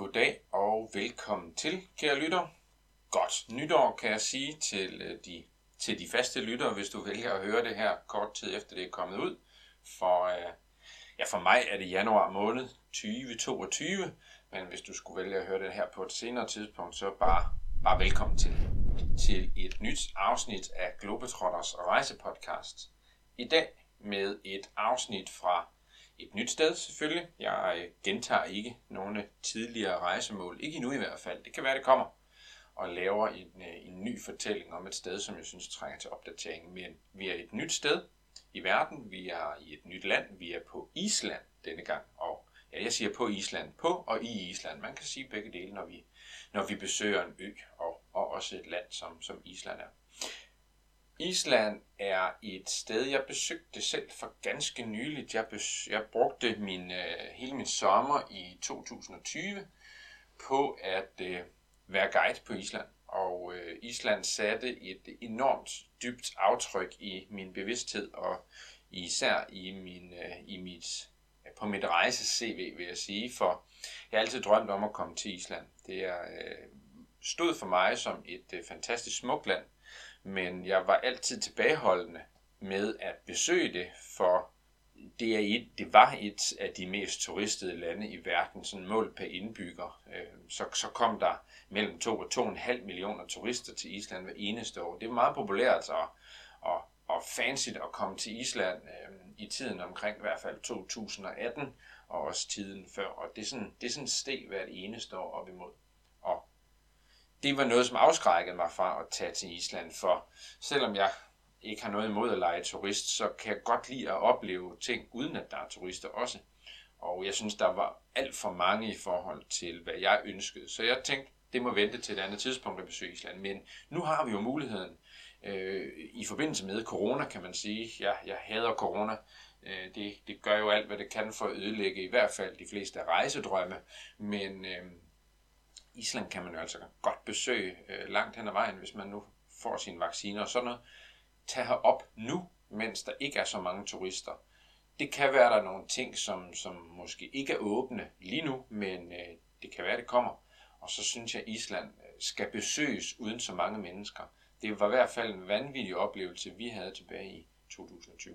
Goddag og velkommen til, kære lytter. Godt nytår kan jeg sige til øh, de, til de faste lyttere, hvis du vælger at høre det her kort tid efter det er kommet ud. For, øh, ja, for mig er det januar måned 2022, men hvis du skulle vælge at høre det her på et senere tidspunkt, så bare, bare velkommen til, til et nyt afsnit af Globetrotters rejsepodcast. I dag med et afsnit fra et nyt sted selvfølgelig. Jeg øh, gentager ikke nogle tidligere rejsemål, ikke endnu i hvert fald. Det kan være, det kommer. Og laver en, øh, en ny fortælling om et sted, som jeg synes trænger til opdatering. Men vi er et nyt sted i verden, vi er i et nyt land, vi er på Island denne gang. Og ja, jeg siger på Island, på og i Island. Man kan sige begge dele, når vi, når vi besøger en ø, og, og også et land, som, som Island er. Island er et sted, jeg besøgte selv for ganske nyligt. Jeg, bes- jeg brugte min, øh, hele min sommer i 2020 på at øh, være guide på Island. Og øh, Island satte et enormt dybt aftryk i min bevidsthed, og især i min, øh, i mit, øh, på mit rejse-CV, vil jeg sige, for jeg har altid drømt om at komme til Island. Det er, øh, stod for mig som et øh, fantastisk smukt land, men jeg var altid tilbageholdende med at besøge det, for det, er et, det var et af de mest turistede lande i verden, sådan mål per indbygger. Øh, så, så kom der mellem 2 og 2,5 millioner turister til Island hver eneste år. Det var meget populært og, og, og fancy at komme til Island øh, i tiden omkring i hvert fald 2018 og også tiden før. Og det er sådan, det er sådan steg hvert eneste år op imod det var noget, som afskrækkede mig fra at tage til Island, for selvom jeg ikke har noget imod at lege turist, så kan jeg godt lide at opleve ting, uden at der er turister også. Og jeg synes, der var alt for mange i forhold til, hvad jeg ønskede. Så jeg tænkte, det må vente til et andet tidspunkt at besøge Island. Men nu har vi jo muligheden øh, i forbindelse med corona, kan man sige. Ja, jeg hader corona. Øh, det, det gør jo alt, hvad det kan for at ødelægge i hvert fald de fleste rejsedrømme. Men øh, Island kan man jo altså godt besøge øh, langt hen ad vejen, hvis man nu får sine vacciner og sådan noget. Tag herop nu, mens der ikke er så mange turister. Det kan være, der er nogle ting, som, som måske ikke er åbne lige nu, men øh, det kan være, det kommer. Og så synes jeg, at Island øh, skal besøges uden så mange mennesker. Det var i hvert fald en vanvittig oplevelse, vi havde tilbage i 2020.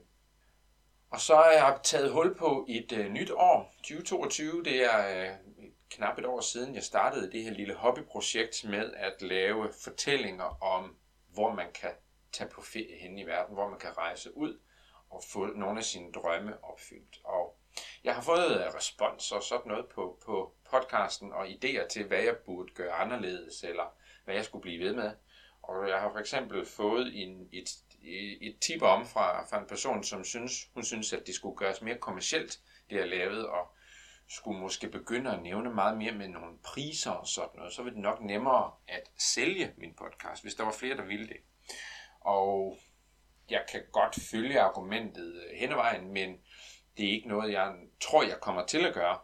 Og så har jeg taget hul på et øh, nyt år. 2022, det er øh, knap et år siden, jeg startede det her lille hobbyprojekt med at lave fortællinger om, hvor man kan tage på ferie hen i verden, hvor man kan rejse ud og få nogle af sine drømme opfyldt. Og jeg har fået øh, respons og sådan noget på, på podcasten og idéer til, hvad jeg burde gøre anderledes, eller hvad jeg skulle blive ved med. Og jeg har for eksempel fået en, et, et tip om fra, fra en person, som synes, hun synes, at det skulle gøres mere kommercielt, det jeg lavede, og skulle måske begynde at nævne meget mere med nogle priser og sådan noget, så ville det nok nemmere at sælge min podcast, hvis der var flere, der ville det. Og jeg kan godt følge argumentet hen ad vejen, men det er ikke noget, jeg tror, jeg kommer til at gøre,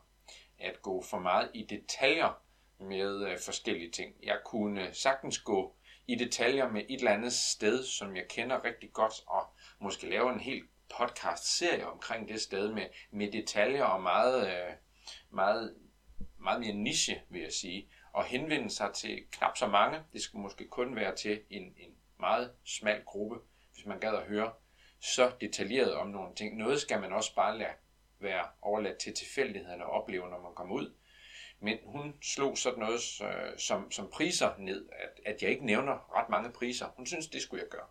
at gå for meget i detaljer med øh, forskellige ting. Jeg kunne sagtens gå i detaljer med et eller andet sted, som jeg kender rigtig godt, og måske lave en helt podcast-serie omkring det sted med, med detaljer og meget, øh, meget, meget mere niche, vil jeg sige, og henvende sig til knap så mange. Det skulle måske kun være til en, en meget smal gruppe, hvis man gad at høre så detaljeret om nogle ting. Noget skal man også bare lade være overladt til tilfældighederne og opleve, når man kommer ud. Men hun slog sådan noget øh, som, som priser ned, at, at jeg ikke nævner ret mange priser. Hun synes, det skulle jeg gøre.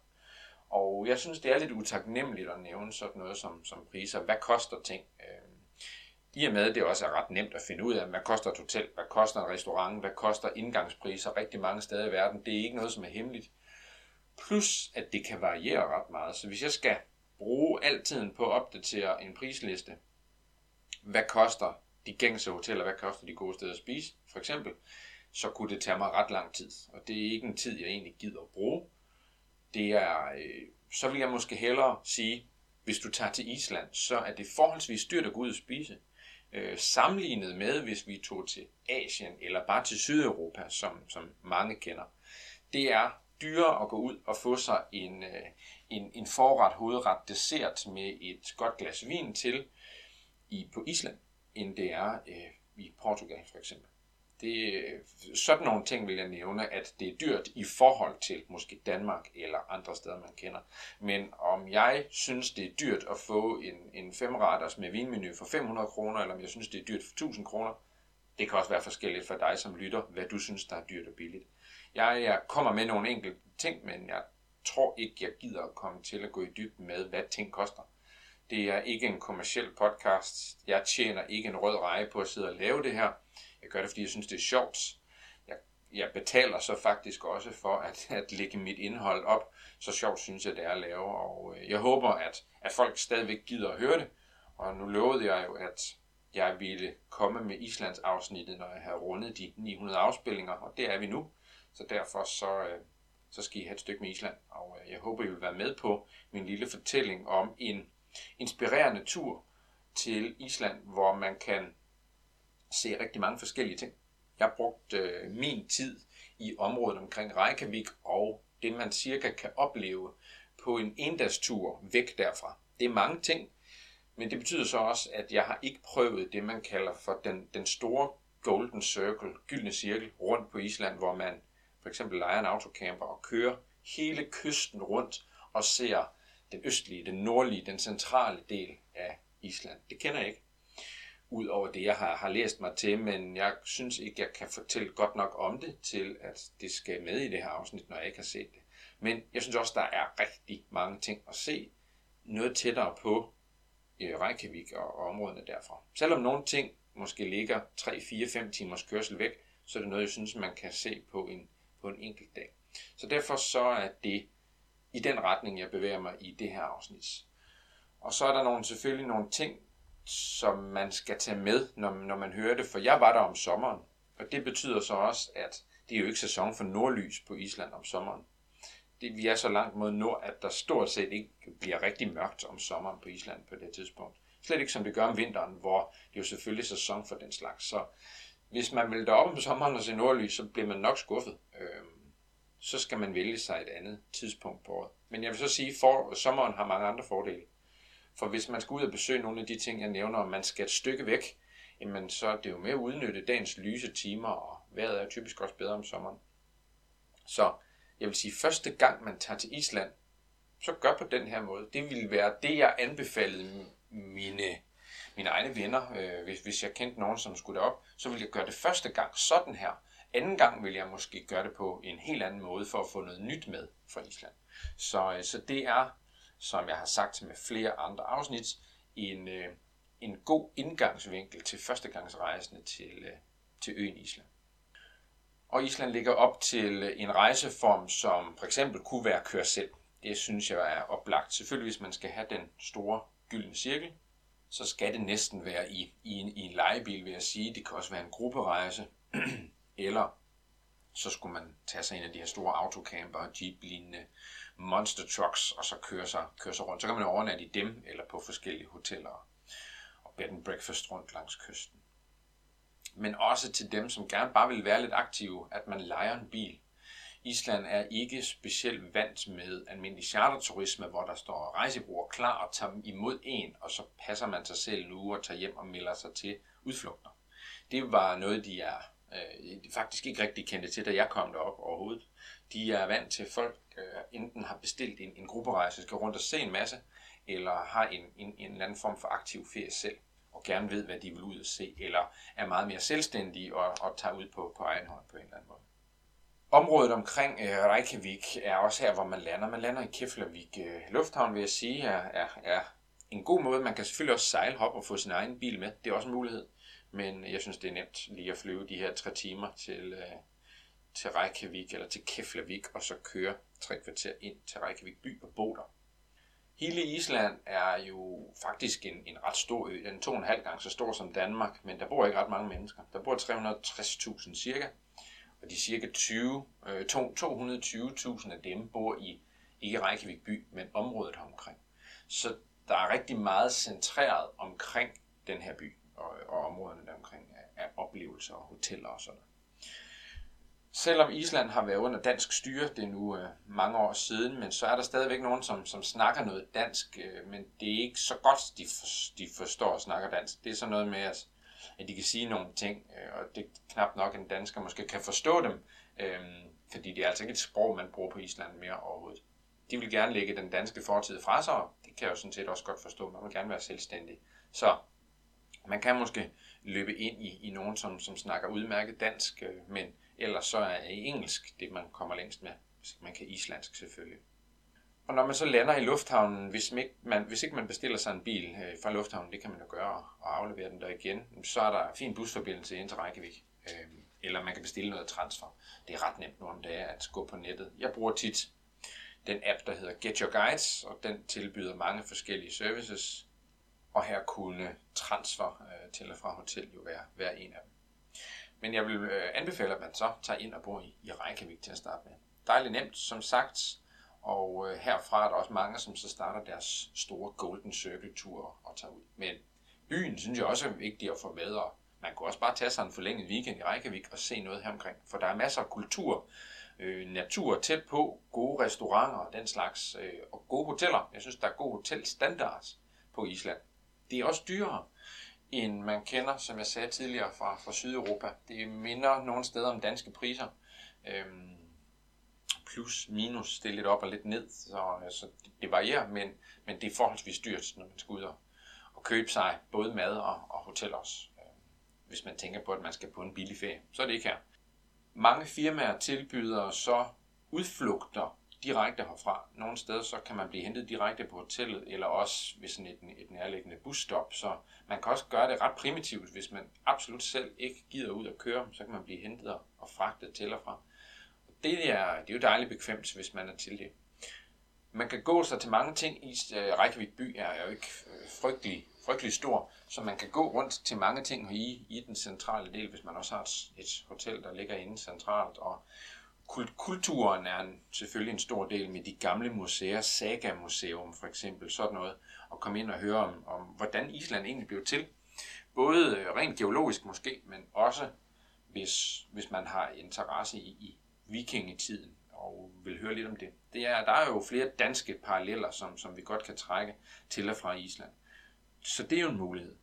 Og jeg synes, det er lidt utaknemmeligt at nævne sådan noget som, som priser. Hvad koster ting? Øh, i og med, at det også er ret nemt at finde ud af, hvad koster et hotel, hvad koster en restaurant, hvad koster indgangspriser rigtig mange steder i verden. Det er ikke noget, som er hemmeligt. Plus, at det kan variere ret meget. Så hvis jeg skal bruge al tiden på at opdatere en prisliste, hvad koster de gængse hoteller, hvad koster de gode steder at spise, for eksempel, så kunne det tage mig ret lang tid. Og det er ikke en tid, jeg egentlig gider at bruge. Det er, øh, så vil jeg måske hellere sige, hvis du tager til Island, så er det forholdsvis dyrt at gå ud og spise øh, sammenlignet med, hvis vi tog til Asien eller bare til Sydeuropa, som, som mange kender. Det er dyrere at gå ud og få sig en, øh, en, en forret, hovedret, dessert med et godt glas vin til i på Island, end det er øh, i Portugal for eksempel. Det, sådan nogle ting vil jeg nævne, at det er dyrt i forhold til måske Danmark eller andre steder, man kender. Men om jeg synes, det er dyrt at få en, en femretters med vinmenu for 500 kroner, eller om jeg synes, det er dyrt for 1000 kroner, det kan også være forskelligt for dig som lytter, hvad du synes, der er dyrt og billigt. Jeg, jeg kommer med nogle enkelte ting, men jeg tror ikke, jeg gider at komme til at gå i dybden med, hvad ting koster. Det er ikke en kommersiel podcast. Jeg tjener ikke en rød reje på at sidde og lave det her. Jeg gør det, fordi jeg synes, det er sjovt. Jeg, jeg betaler så faktisk også for at, at lægge mit indhold op. Så sjovt synes jeg, det er at lave. Og øh, jeg håber, at, at folk stadigvæk gider at høre det. Og nu lovede jeg jo, at jeg ville komme med Islands afsnittet, når jeg havde rundet de 900 afspillinger, og det er vi nu. Så derfor så, øh, så skal I have et stykke med Island, og øh, jeg håber, I vil være med på min lille fortælling om en inspirerende tur til Island, hvor man kan se rigtig mange forskellige ting. Jeg har brugt øh, min tid i området omkring Reykjavik, og det man cirka kan opleve på en endagstur væk derfra. Det er mange ting, men det betyder så også, at jeg har ikke prøvet det, man kalder for den, den store golden circle, gyldne cirkel, rundt på Island, hvor man for eksempel leger en autocamper og kører hele kysten rundt og ser den østlige, den nordlige, den centrale del af Island. Det kender jeg ikke, ud over det, jeg har, har læst mig til, men jeg synes ikke, jeg kan fortælle godt nok om det, til at det skal med i det her afsnit, når jeg ikke har set det. Men jeg synes også, der er rigtig mange ting at se noget tættere på øh, Reykjavik og, og områdene derfra. Selvom nogle ting måske ligger 3, 4, 5 timers kørsel væk, så er det noget, jeg synes, man kan se på en, på en enkelt dag. Så derfor så er det i den retning, jeg bevæger mig i det her afsnit. Og så er der nogle, selvfølgelig nogle ting, som man skal tage med, når, når man hører det, for jeg var der om sommeren. Og det betyder så også, at det er jo ikke sæson for nordlys på Island om sommeren. Det, vi er så langt mod nord, at der stort set ikke bliver rigtig mørkt om sommeren på Island på det tidspunkt. Slet ikke som det gør om vinteren, hvor det jo selvfølgelig sæson for den slags. Så hvis man vil derop om sommeren og se nordlys, så bliver man nok skuffet. Øhm, så skal man vælge sig et andet tidspunkt på året. Men jeg vil så sige, at sommeren har mange andre fordele. For hvis man skal ud og besøge nogle af de ting, jeg nævner, og man skal et stykke væk, jamen så er det jo med at udnytte dagens lyse timer, og vejret er typisk også bedre om sommeren. Så jeg vil sige, første gang man tager til Island, så gør på den her måde. Det ville være det, jeg anbefalede mine, mine egne venner, øh, hvis, hvis jeg kendte nogen, som skulle derop, så ville jeg gøre det første gang sådan her. Anden gang vil jeg måske gøre det på en helt anden måde, for at få noget nyt med fra Island. Så, øh, så det er, som jeg har sagt med flere andre afsnit, en, øh, en god indgangsvinkel til førstegangsrejsende til, øh, til øen Island. Og Island ligger op til øh, en rejseform, som for eksempel kunne være køre selv. Det synes jeg er oplagt. Selvfølgelig, hvis man skal have den store gyldne cirkel, så skal det næsten være i, i, en, i en lejebil, vil jeg sige. Det kan også være en grupperejse, eller så skulle man tage sig en af de her store autocamper, jeep-lignende monster trucks, og så køre sig, køre sig rundt. Så kan man overnatte i dem, eller på forskellige hoteller og bed and breakfast rundt langs kysten. Men også til dem, som gerne bare vil være lidt aktive, at man lejer en bil. Island er ikke specielt vant med almindelig charterturisme, hvor der står rejsebrugere klar og tager imod en, og så passer man sig selv nu og tager hjem og melder sig til udflugter. Det var noget, de er øh, faktisk ikke rigtig kendte til, da jeg kom derop overhovedet. De er vant til, at folk øh, enten har bestilt en, en grupperejse, skal rundt og se en masse, eller har en, en, en eller anden form for aktiv ferie selv, og gerne ved, hvad de vil ud og se, eller er meget mere selvstændige og, og tager ud på, på egen hånd på en eller anden måde. Området omkring øh, Reykjavik er også her, hvor man lander. Man lander i Keflavik øh, Lufthavn, vil jeg sige, er, er, er en god måde. Man kan selvfølgelig også sejle op og få sin egen bil med. Det er også en mulighed. Men jeg synes, det er nemt lige at flyve de her tre timer til, øh, til Reykjavik eller til Keflavik, og så køre tre kvarter ind til Reykjavik by og bo der. Hele Island er jo faktisk en, en ret stor ø. Den er to og en halv gang så stor som Danmark, men der bor ikke ret mange mennesker. Der bor 360.000 cirka, og de cirka 20, øh, 220.000 af dem bor i ikke Reykjavik by, men området omkring. Så der er rigtig meget centreret omkring den her by og, og områderne der omkring af, af oplevelser og hoteller og sådan Selvom Island har været under dansk styre, det er nu øh, mange år siden, men så er der stadigvæk nogen, som, som snakker noget dansk, øh, men det er ikke så godt, de, for, de forstår og snakker dansk. Det er sådan noget med, at at de kan sige nogle ting, øh, og det er knap nok en dansker måske kan forstå dem, øh, fordi det er altså ikke et sprog, man bruger på Island mere overhovedet. De vil gerne lægge den danske fortid fra sig, og det kan jeg jo sådan set også godt forstå. Man vil gerne være selvstændig. Så man kan måske løbe ind i, i nogen, som, som snakker udmærket dansk, øh, men ellers så er engelsk det, man kommer længst med. Man kan islandsk selvfølgelig. Og når man så lander i lufthavnen, hvis ikke man, hvis ikke man bestiller sig en bil øh, fra lufthavnen, det kan man jo gøre og aflevere den der igen, så er der fin busforbindelse ind til Reykjavik. Øh, eller man kan bestille noget transfer. Det er ret nemt nu om dagen at gå på nettet. Jeg bruger tit den app, der hedder Get Your Guides, og den tilbyder mange forskellige services. Og her kunne transfer øh, til og fra hotel jo være, være en af dem. Men jeg vil øh, anbefale, at man så tager ind og bor i, i Reykjavik til at starte med. Dejligt nemt, som sagt. Og øh, herfra er der også mange, som så starter deres store Golden Circle tur og tager ud. Men byen synes jeg også er vigtig at få med, og man kunne også bare tage sig en forlænget weekend i Reykjavik og se noget her omkring. For der er masser af kultur, øh, natur tæt på, gode restauranter og den slags, øh, og gode hoteller. Jeg synes, der er god hotelstandard på Island. Det er også dyrere, end man kender, som jeg sagde tidligere, fra, fra Sydeuropa. Det minder nogle steder om danske priser. Øhm, plus, minus, det er lidt op og lidt ned, så, så det varierer, men, men det er forholdsvis dyrt, når man skal ud og, og købe sig både mad og, og hotel også. Øhm, hvis man tænker på, at man skal på en billig ferie, så er det ikke her. Mange firmaer tilbyder så udflugter direkte herfra. Nogle steder så kan man blive hentet direkte på hotellet, eller også ved sådan et, et nærliggende busstop. Så man kan også gøre det ret primitivt, hvis man absolut selv ikke gider ud at køre, så kan man blive hentet og fragtet til og fra. Og det er, det er jo dejligt bekvemt, hvis man er til det. Man kan gå sig til mange ting i øh, Reykjavik by, er jo ikke øh, frygtelig, frygtelig stor, så man kan gå rundt til mange ting i, i den centrale del, hvis man også har et, et hotel, der ligger inde centralt. Og kulturen er en, selvfølgelig en stor del med de gamle museer, Saga Museum for eksempel, sådan noget, og komme ind og høre om, om hvordan Island egentlig blev til. Både øh, rent geologisk måske, men også hvis, hvis man har interesse i, i vikingetiden og vil høre lidt om det. det er, der er jo flere danske paralleller, som, som vi godt kan trække til og fra Island. Så det er jo en mulighed.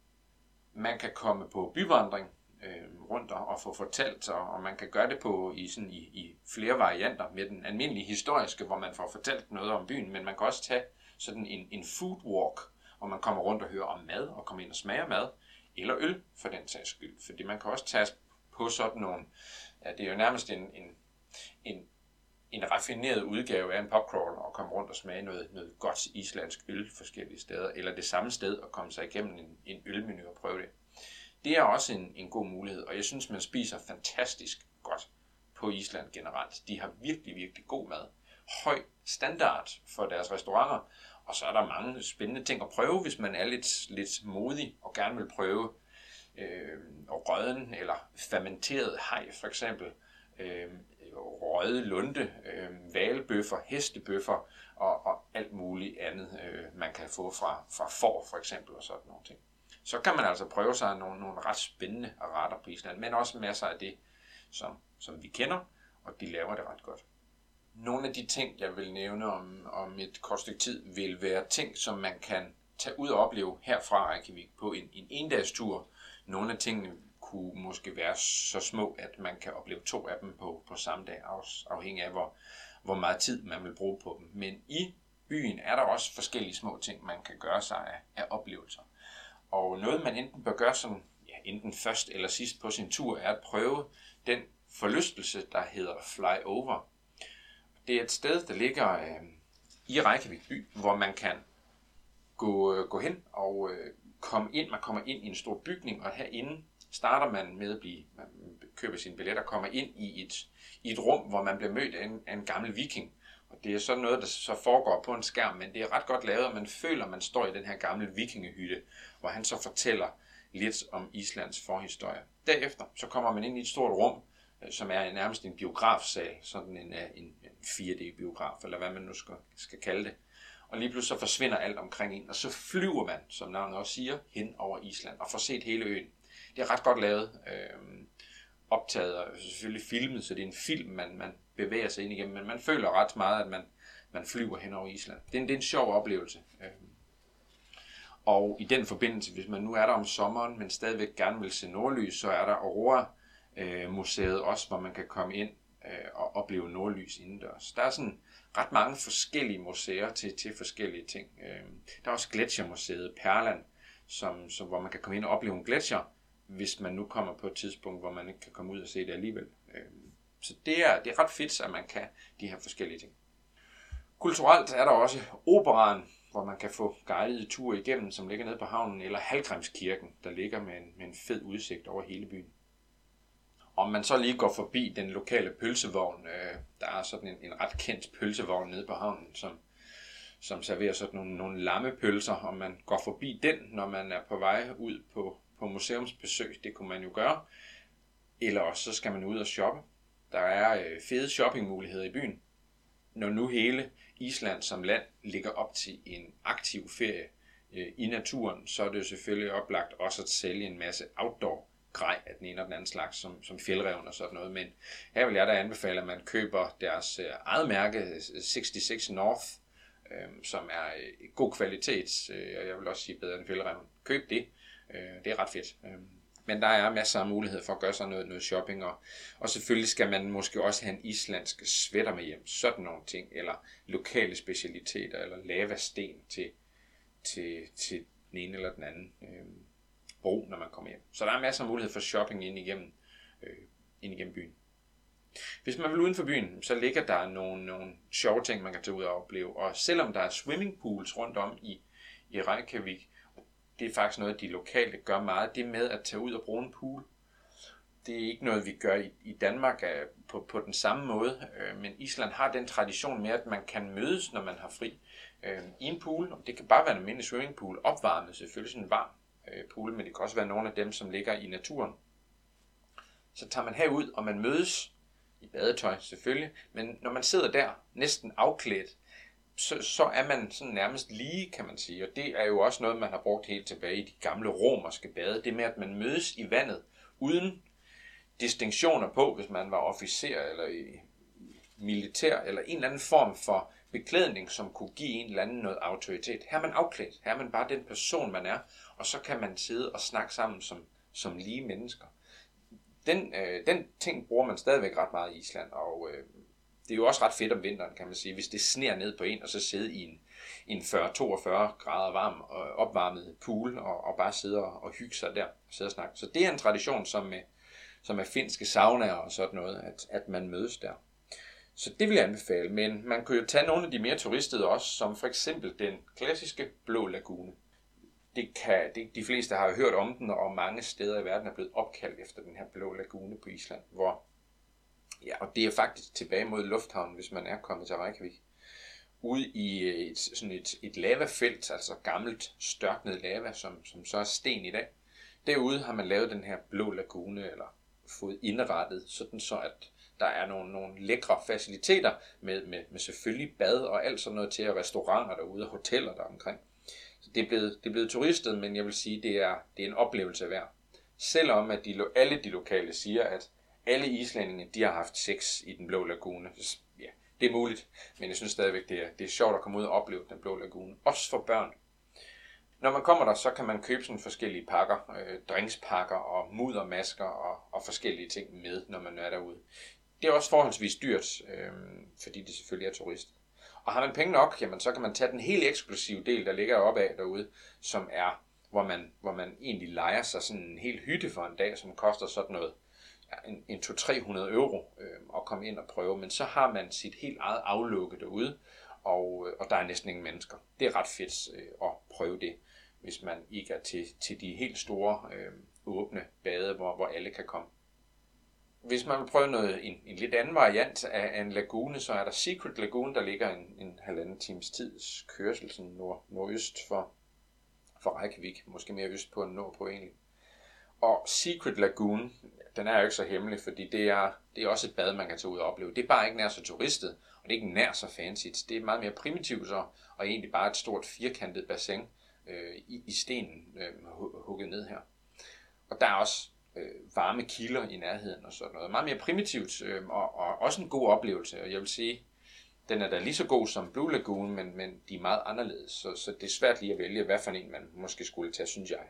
Man kan komme på byvandring, øh, rundt og, og få fortalt, og, og man kan gøre det på i, sådan, i, i flere varianter med den almindelige historiske, hvor man får fortalt noget om byen, men man kan også tage sådan en, en food walk, hvor man kommer rundt og hører om mad, og kommer ind og smager mad, eller øl for den sags skyld, fordi man kan også tage på sådan nogle, ja, det er jo nærmest en, en, en, en raffineret udgave af en popcrawl og komme rundt og smage noget, noget godt islandsk øl forskellige steder, eller det samme sted og komme sig igennem en, en ølmenu og prøve det det er også en, en god mulighed, og jeg synes, man spiser fantastisk godt på Island generelt. De har virkelig, virkelig god mad. Høj standard for deres restauranter, og så er der mange spændende ting at prøve, hvis man er lidt, lidt modig og gerne vil prøve øh, røden eller fermenteret hej for eksempel, øh, røde lunde, øh, valbøffer, hestebøffer og, og alt muligt andet, øh, man kan få fra, fra får for eksempel og sådan nogle ting så kan man altså prøve sig nogle, nogle ret spændende retter på Island, men også masser af det, som, som vi kender, og de laver det ret godt. Nogle af de ting, jeg vil nævne om, om et kort stykke tid, vil være ting, som man kan tage ud og opleve herfra Reykjavik på en, en endagstur. Nogle af tingene kunne måske være så små, at man kan opleve to af dem på, på samme dag, afhængig af hvor, hvor meget tid man vil bruge på dem. Men i byen er der også forskellige små ting, man kan gøre sig af, af oplevelser. Og noget, man enten bør gøre som ja, enten først eller sidst på sin tur, er at prøve den forlystelse, der hedder Fly Over. Det er et sted, der ligger øh, i Reykjavik by, hvor man kan gå, øh, gå hen og øh, komme ind. Man kommer ind i en stor bygning, og herinde starter man med at blive, man køber sine billetter, kommer ind i et, i et rum, hvor man bliver mødt af en, af en gammel viking. Og det er sådan noget, der så foregår på en skærm, men det er ret godt lavet, og man føler, at man står i den her gamle vikingehytte, hvor han så fortæller lidt om Islands forhistorie. Derefter så kommer man ind i et stort rum, øh, som er nærmest en biografsal, sådan en, øh, en, en 4D-biograf, eller hvad man nu skal, skal kalde det. Og lige pludselig så forsvinder alt omkring en, og så flyver man, som navnet også siger, hen over Island og får set hele øen. Det er ret godt lavet, øh, optaget og selvfølgelig filmet, så det er en film, man, man bevæger sig ind igennem, men man føler ret meget, at man, man flyver hen over Island. Det er en, det er en sjov oplevelse. Øhm. Og i den forbindelse, hvis man nu er der om sommeren, men stadigvæk gerne vil se nordlys, så er der Aurora-museet øh, også, hvor man kan komme ind øh, og opleve nordlys indendørs. Der er sådan ret mange forskellige museer til, til forskellige ting. Øhm. Der er også Gletsjermuseet Perland, som, som, hvor man kan komme ind og opleve en gletsjer, hvis man nu kommer på et tidspunkt, hvor man ikke kan komme ud og se det alligevel. Øhm. Så det er, det er ret fedt, at man kan de her forskellige ting. Kulturelt er der også operan, hvor man kan få guidede ture igennem, som ligger nede på havnen, eller Halgrimskirken, der ligger med en, med en fed udsigt over hele byen. Om man så lige går forbi den lokale pølsevogn, øh, der er sådan en, en ret kendt pølsevogn nede på havnen, som, som serverer sådan nogle, nogle lammepølser, og man går forbi den, når man er på vej ud på, på museumsbesøg, det kunne man jo gøre. Eller også så skal man ud og shoppe. Der er øh, fede shoppingmuligheder i byen. Når nu hele Island som land ligger op til en aktiv ferie øh, i naturen, så er det jo selvfølgelig oplagt også at sælge en masse outdoor grej af den ene og den anden slags, som, som fjeldreven og sådan noget. Men her vil jeg da anbefale, at man køber deres øh, eget mærke, øh, 66 North, øh, som er øh, god kvalitet, øh, og jeg vil også sige bedre end fjeldreven. Køb det, øh, det er ret fedt. Øh, men der er masser af mulighed for at gøre sig noget, noget shopping, og, og selvfølgelig skal man måske også have en islandsk sweater med hjem, sådan nogle ting, eller lokale specialiteter, eller lavasten til, til, til den ene eller den anden øh, bro, når man kommer hjem. Så der er masser af mulighed for shopping ind igennem, øh, ind igennem byen. Hvis man vil uden for byen, så ligger der nogle, nogle sjove ting, man kan tage ud og opleve. Og selvom der er swimmingpools rundt om i, i Reykjavik, det er faktisk noget, de lokale gør meget, det med at tage ud og bruge en pool. Det er ikke noget, vi gør i, i Danmark øh, på, på den samme måde, øh, men Island har den tradition med, at man kan mødes, når man har fri øh, i en pool. Det kan bare være en almindelig swimmingpool, opvarmet selvfølgelig sådan en varm øh, pool, men det kan også være nogle af dem, som ligger i naturen. Så tager man herud, og man mødes i badetøj selvfølgelig, men når man sidder der næsten afklædt, så, så er man sådan nærmest lige, kan man sige. Og det er jo også noget, man har brugt helt tilbage i de gamle romerske bade. Det med, at man mødes i vandet uden distinktioner på, hvis man var officer eller i militær, eller en eller anden form for beklædning, som kunne give en eller anden noget autoritet. Her er man afklædt. Her er man bare den person, man er. Og så kan man sidde og snakke sammen som, som lige mennesker. Den, øh, den ting bruger man stadigvæk ret meget i Island, og øh, det er jo også ret fedt om vinteren, kan man sige, hvis det sner ned på en, og så sidde i en, en 40-42 grader varm og opvarmet pool, og, og bare sidde og, og hygge sig der, og sidde og snakke. Så det er en tradition, som med, som er finske saunaer og sådan noget, at, at man mødes der. Så det vil jeg anbefale, men man kan jo tage nogle af de mere turistede også, som for eksempel den klassiske Blå Lagune. Det kan, det, de fleste har jo hørt om den, og mange steder i verden er blevet opkaldt efter den her Blå Lagune på Island, hvor Ja, og det er faktisk tilbage mod lufthavnen, hvis man er kommet til Reykjavik. Ude i øh, et, sådan et, et lavafelt, altså gammelt størknet lava, som, som så er sten i dag. Derude har man lavet den her blå lagune, eller fået indrettet, sådan så at der er nogle, nogle lækre faciliteter med, med, med selvfølgelig bad og alt sådan noget til, at restauranter derude og hoteller der omkring. Så det er, blevet, det er blevet turistet, men jeg vil sige, det er, det er en oplevelse værd. Selvom at de, alle de lokale siger, at alle islændinge, de har haft sex i den blå lagune. Ja, det er muligt, men jeg synes stadigvæk, det er, det er sjovt at komme ud og opleve den blå lagune. Også for børn. Når man kommer der, så kan man købe sådan forskellige pakker, øh, drinkspakker og muddermasker og, og forskellige ting med, når man er derude. Det er også forholdsvis dyrt, øh, fordi det selvfølgelig er turist. Og har man penge nok, jamen så kan man tage den helt eksklusive del, der ligger oppe af derude, som er, hvor man, hvor man egentlig leger sig sådan en hel hytte for en dag, som koster sådan noget en, en 200-300 euro øh, at komme ind og prøve, men så har man sit helt eget aflukke derude, og, øh, og der er næsten ingen mennesker. Det er ret fedt øh, at prøve det, hvis man ikke er til, til de helt store øh, åbne bade, hvor, hvor alle kan komme. Hvis man vil prøve noget, en, en lidt anden variant af, af en lagune, så er der Secret Lagoon, der ligger en, en halvanden times tids kørsel sådan nord, nordøst for, for Reykjavik, måske mere øst på end nordpå egentlig. Og Secret Lagoon, den er jo ikke så hemmelig, fordi det er, det er også et bad, man kan tage ud og opleve. Det er bare ikke nær så turistet, og det er ikke nær så fancy. Det er meget mere primitivt så, og egentlig bare et stort firkantet bassin øh, i, i stenen øh, hugget ned her. Og der er også øh, varme kilder i nærheden og sådan noget. Meget mere primitivt, øh, og, og også en god oplevelse. Og jeg vil sige, den er da lige så god som Blue Lagoon, men, men de er meget anderledes, så, så det er svært lige at vælge, hvad for en man måske skulle tage, synes jeg.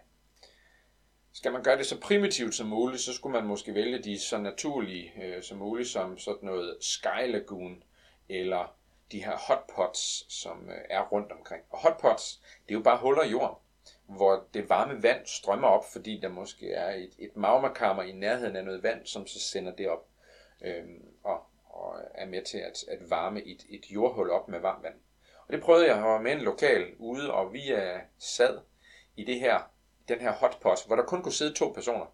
Skal man gøre det så primitivt som muligt, så skulle man måske vælge de så naturlige øh, som muligt, som sådan noget Sky Lagoon, eller de her hotpots, som øh, er rundt omkring. Og hotpots, det er jo bare huller i jorden, hvor det varme vand strømmer op, fordi der måske er et, et magmakammer i nærheden af noget vand, som så sender det op øh, og, og er med til at, at varme et, et jordhul op med varmt vand. Og det prøvede jeg, at var med en lokal ude, og vi sad i det her, den her hotpot, hvor der kun kunne sidde to personer.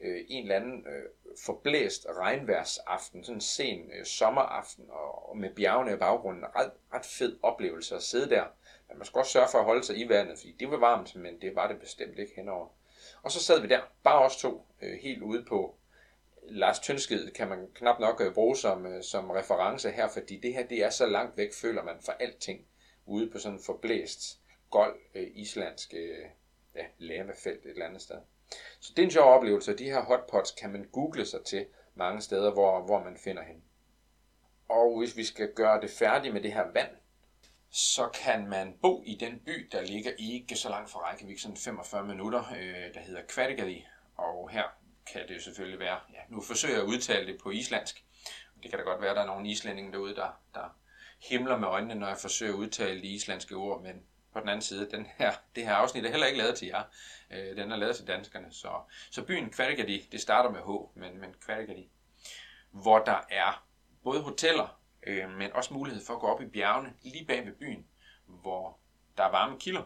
Øh, en eller anden øh, forblæst regnværsaften, sådan en sen øh, sommeraften, og, og med bjergene i baggrunden. Ret, ret fed oplevelse at sidde der. Men man skal også sørge for at holde sig i vandet, fordi det var varmt, men det var det bestemt ikke henover. Og så sad vi der, bare os to, øh, helt ude på Lars Tønsked kan man knap nok øh, bruge som, øh, som reference her, fordi det her det er så langt væk, føler man, fra alting ude på sådan en forblæst, gold øh, islandsk øh, ja, lavefelt et eller andet sted. Så det er en sjov oplevelse, og de her hotpots kan man google sig til mange steder, hvor, hvor man finder hen. Og hvis vi skal gøre det færdigt med det her vand, så kan man bo i den by, der ligger ikke så langt fra Reykjavik, sådan 45 minutter, øh, der hedder Kvartigali. Og her kan det selvfølgelig være, ja, nu forsøger jeg at udtale det på islandsk. Det kan da godt være, at der er nogle islændinge derude, der, der himler med øjnene, når jeg forsøger at udtale de islandske ord, men på den anden side, den her, det her afsnit er heller ikke lavet til jer. Øh, den er lavet til danskerne. Så, så byen Kvartigali, det starter med H, men, men Kvartigali, hvor der er både hoteller, øh, men også mulighed for at gå op i bjergene lige bag ved byen, hvor der er varme kilder.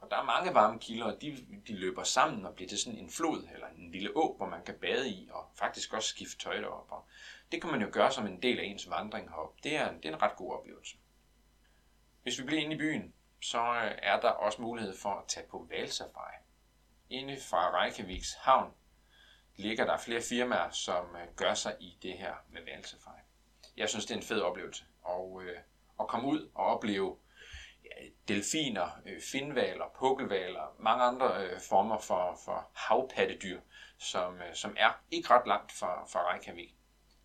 Og der er mange varme kilder, og de, de løber sammen og bliver til sådan en flod eller en lille å, hvor man kan bade i og faktisk også skifte tøj derop. Og det kan man jo gøre som en del af ens vandring herop. Det er, det er en ret god oplevelse. Hvis vi bliver inde i byen, så øh, er der også mulighed for at tage på valsafari. Inde fra Reykjaviks havn ligger der flere firmaer, som øh, gør sig i det her med valsafari. Jeg synes, det er en fed oplevelse og, øh, at komme ud og opleve ja, delfiner, øh, finvaler, pukkelvaler, mange andre øh, former for, for havpattedyr, som, øh, som er ikke ret langt fra, fra Reykjavik.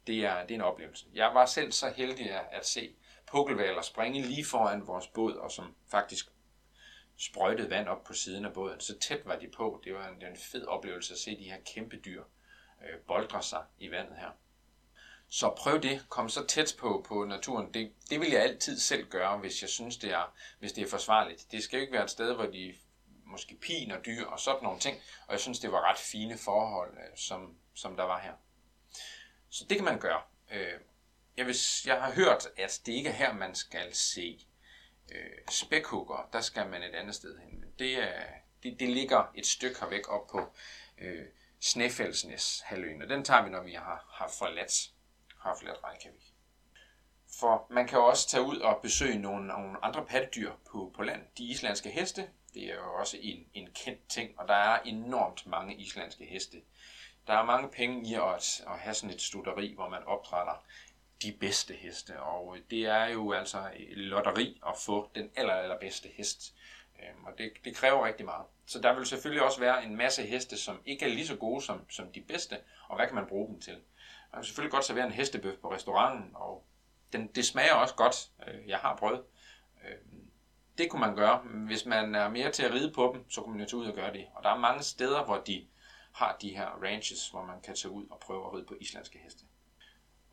Det er, det er en oplevelse. Jeg var selv så heldig at, at se pukkelvaler springe lige foran vores båd, og som faktisk sprøjtede vand op på siden af båden. Så tæt var de på. Det var en, det var en fed oplevelse at se de her kæmpe dyr øh, boldre sig i vandet her. Så prøv det. Kom så tæt på, på naturen. Det, det vil jeg altid selv gøre, hvis jeg synes, det er, hvis det er forsvarligt. Det skal jo ikke være et sted, hvor de måske piner dyr og sådan nogle ting. Og jeg synes, det var ret fine forhold, øh, som, som der var her. Så det kan man gøre. Øh, jeg, vil, jeg har hørt, at det ikke er her, man skal se øh, spækhugger. Der skal man et andet sted hen. Men det, er, det, det ligger et stykke her væk op på øh, Snefældsnes halvøen. Og den tager vi, når vi har, har forladt, har forladt Reykjavik. For man kan også tage ud og besøge nogle, nogle andre pattedyr på, på land. De islandske heste, det er jo også en, en kendt ting, og der er enormt mange islandske heste. Der er mange penge i at, at have sådan et studeri, hvor man opdrætter de bedste heste, og det er jo altså lotteri at få den aller, allerbedste hest. Øhm, og det, det kræver rigtig meget. Så der vil selvfølgelig også være en masse heste, som ikke er lige så gode som, som de bedste, og hvad kan man bruge dem til? Man kan selvfølgelig godt servere en hestebøf på restauranten, og den, det smager også godt. Øh, jeg har prøvet. Øhm, det kunne man gøre. Hvis man er mere til at ride på dem, så kunne man jo tage ud og gøre det. Og der er mange steder, hvor de har de her ranches, hvor man kan tage ud og prøve at ride på islandske heste.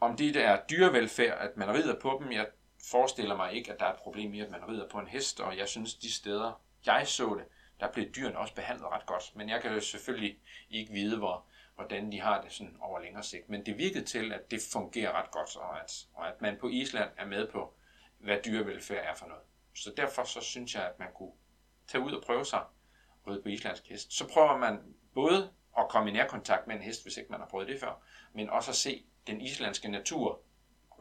Om det er dyrevelfærd, at man rider på dem, jeg forestiller mig ikke, at der er et problem i, at man rider på en hest, og jeg synes, de steder, jeg så det, der blev dyrene også behandlet ret godt. Men jeg kan jo selvfølgelig ikke vide, hvor, hvordan de har det sådan over længere sigt. Men det virkede til, at det fungerer ret godt, og at, og at man på Island er med på, hvad dyrevelfærd er for noget. Så derfor så synes jeg, at man kunne tage ud og prøve sig ride på islandsk hest. Så prøver man både at komme i nærkontakt med en hest, hvis ikke man har prøvet det før, men også at se den islandske natur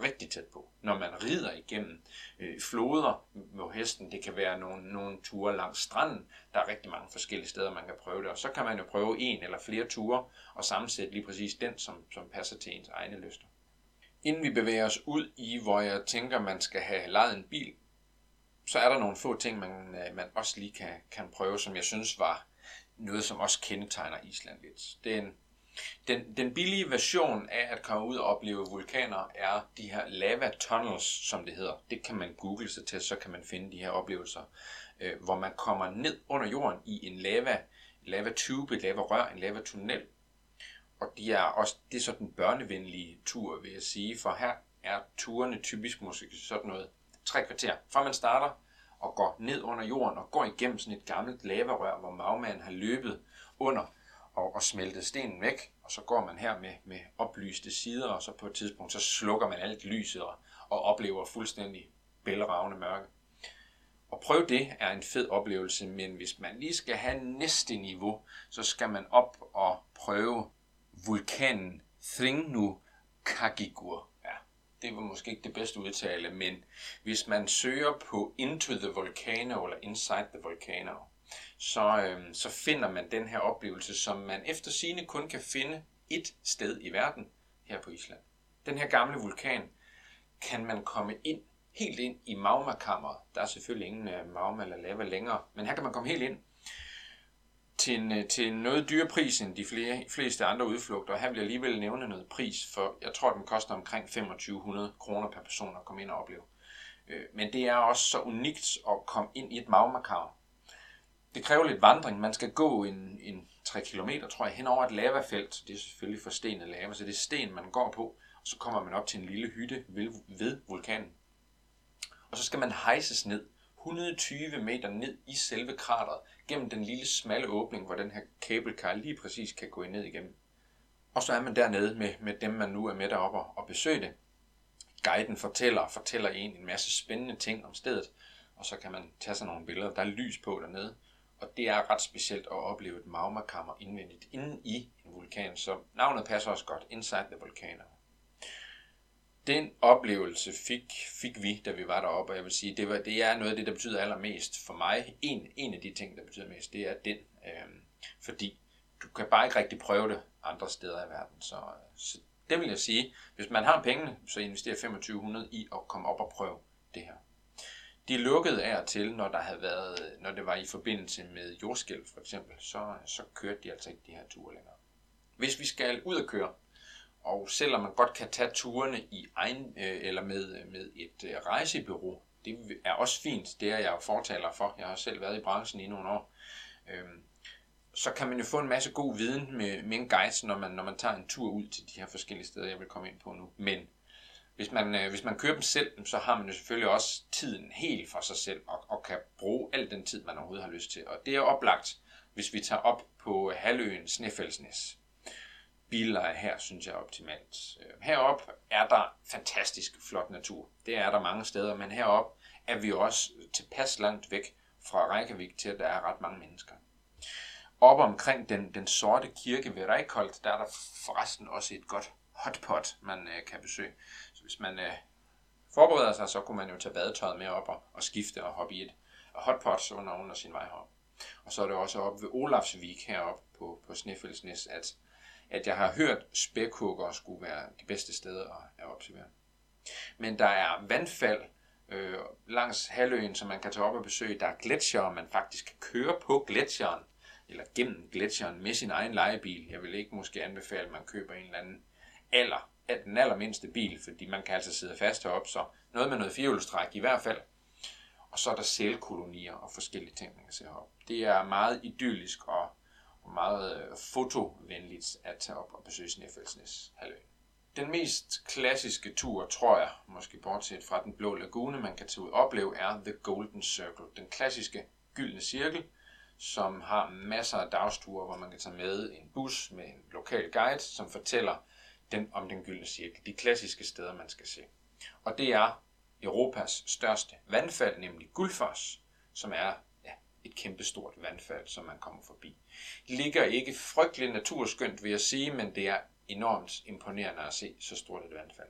rigtig tæt på. Når man rider igennem øh, floder med hesten, det kan være nogle, nogle ture langs stranden, der er rigtig mange forskellige steder, man kan prøve det, og så kan man jo prøve en eller flere ture og sammensætte lige præcis den, som, som passer til ens egne lyster. Inden vi bevæger os ud i, hvor jeg tænker, man skal have lejet en bil, så er der nogle få ting, man, øh, man også lige kan, kan prøve, som jeg synes var noget, som også kendetegner Island lidt. Det er en den, den billige version af at komme ud og opleve vulkaner er de her lava tunnels, som det hedder. Det kan man google sig til, så kan man finde de her oplevelser, øh, hvor man kommer ned under jorden i en lava, lava tube, et lava rør, en lava tunnel. Og de er også, det er så den børnevenlige tur, vil jeg sige, for her er turene typisk måske sådan noget tre kvarter, fra man starter og går ned under jorden og går igennem sådan et gammelt lavarør, hvor magmaen har løbet under og, og smeltet stenen væk, og så går man her med, med oplyste sider, og så på et tidspunkt, så slukker man alt lyset og, og oplever fuldstændig bælragende mørke. Og prøv det er en fed oplevelse, men hvis man lige skal have næste niveau, så skal man op og prøve vulkanen Thringnu Kagigur. Ja, det var måske ikke det bedste udtale, men hvis man søger på Into the Volcano eller Inside the Volcano, så, øh, så finder man den her oplevelse, som man efter sine kun kan finde et sted i verden, her på Island. Den her gamle vulkan kan man komme ind, helt ind i magmakammeret. Der er selvfølgelig ingen øh, magma eller lava længere, men her kan man komme helt ind til en, øh, til noget dyrere pris end de flere, fleste andre udflugter. Og her vil jeg alligevel nævne noget pris, for jeg tror, den koster omkring 2500 kroner per person at komme ind og opleve. Øh, men det er også så unikt at komme ind i et magmakammer det kræver lidt vandring. Man skal gå en, en 3 km, tror jeg, hen over et lavafelt. Det er selvfølgelig for lava, så det er sten, man går på. Og så kommer man op til en lille hytte ved, ved vulkanen. Og så skal man hejses ned 120 meter ned i selve krateret, gennem den lille smalle åbning, hvor den her kabelkar lige præcis kan gå ned igennem. Og så er man dernede med, med dem, man nu er med deroppe og besøge det. Guiden fortæller fortæller en en masse spændende ting om stedet, og så kan man tage sig nogle billeder. Der er lys på dernede, og det er ret specielt at opleve et magmakammer indvendigt inde i en vulkan, så navnet passer også godt, Inside the Volcano. Den oplevelse fik, fik vi, da vi var deroppe, og jeg vil sige, det, var, det er noget af det, der betyder allermest for mig. En, en af de ting, der betyder mest, det er den, øh, fordi du kan bare ikke rigtig prøve det andre steder i verden. Så, så det vil jeg sige, hvis man har pengene, så investerer 2500 i at komme op og prøve det her. De lukkede af til, når, der havde været, når det var i forbindelse med jordskælv for eksempel, så, så kørte de altså ikke de her ture længere. Hvis vi skal ud og køre, og selvom man godt kan tage turene i egen, øh, eller med, med et øh, rejsebureau, det er også fint, det er jeg jo fortaler for. Jeg har selv været i branchen i nogle år. Øhm, så kan man jo få en masse god viden med, med en guide, når man, når man tager en tur ud til de her forskellige steder, jeg vil komme ind på nu. Men hvis man, øh, hvis man kører dem selv, så har man jo selvfølgelig også tiden helt for sig selv, og, og kan bruge al den tid, man overhovedet har lyst til. Og det er oplagt, hvis vi tager op på halvøen Snefældsnes. Biler her, synes jeg er optimalt. Øh, herop er der fantastisk flot natur. Det er der mange steder, men herop er vi også tilpas langt væk fra Reykjavik til, at der er ret mange mennesker. Op omkring den, den sorte kirke ved Reykholt, der er der forresten også et godt hotpot, man øh, kan besøge. Hvis man øh, forbereder sig, så kunne man jo tage badetøjet med op og, og skifte og hoppe i et hotpot under, under sin vej herop. Og så er det også op ved Olafsvik heroppe på, på Snefældsnes, at, at jeg har hørt spækhugger skulle være de bedste steder at, at observere. Men der er vandfald øh, langs halvøen, som man kan tage op og besøge. Der er gletsjere, man faktisk kan køre på gletsjeren, eller gennem gletsjeren med sin egen lejebil. Jeg vil ikke måske anbefale, at man køber en eller anden af den allermindste bil, fordi man kan altså sidde fast heroppe, så noget med noget firehjulstræk i hvert fald. Og så er der sælkolonier og forskellige ting, man kan se heroppe. Det er meget idyllisk og, meget øh, fotovenligt at tage op og besøge Snefældsnes halvø. Den mest klassiske tur, tror jeg, måske bortset fra den blå lagune, man kan tage ud og opleve, er The Golden Circle. Den klassiske gyldne cirkel, som har masser af dagsture, hvor man kan tage med en bus med en lokal guide, som fortæller den, om den gyldne cirkel, de klassiske steder, man skal se. Og det er Europas største vandfald, nemlig Guldfoss, som er ja, et kæmpestort vandfald, som man kommer forbi. Det ligger ikke frygtelig naturskønt, vil jeg sige, men det er enormt imponerende at se så stort et vandfald.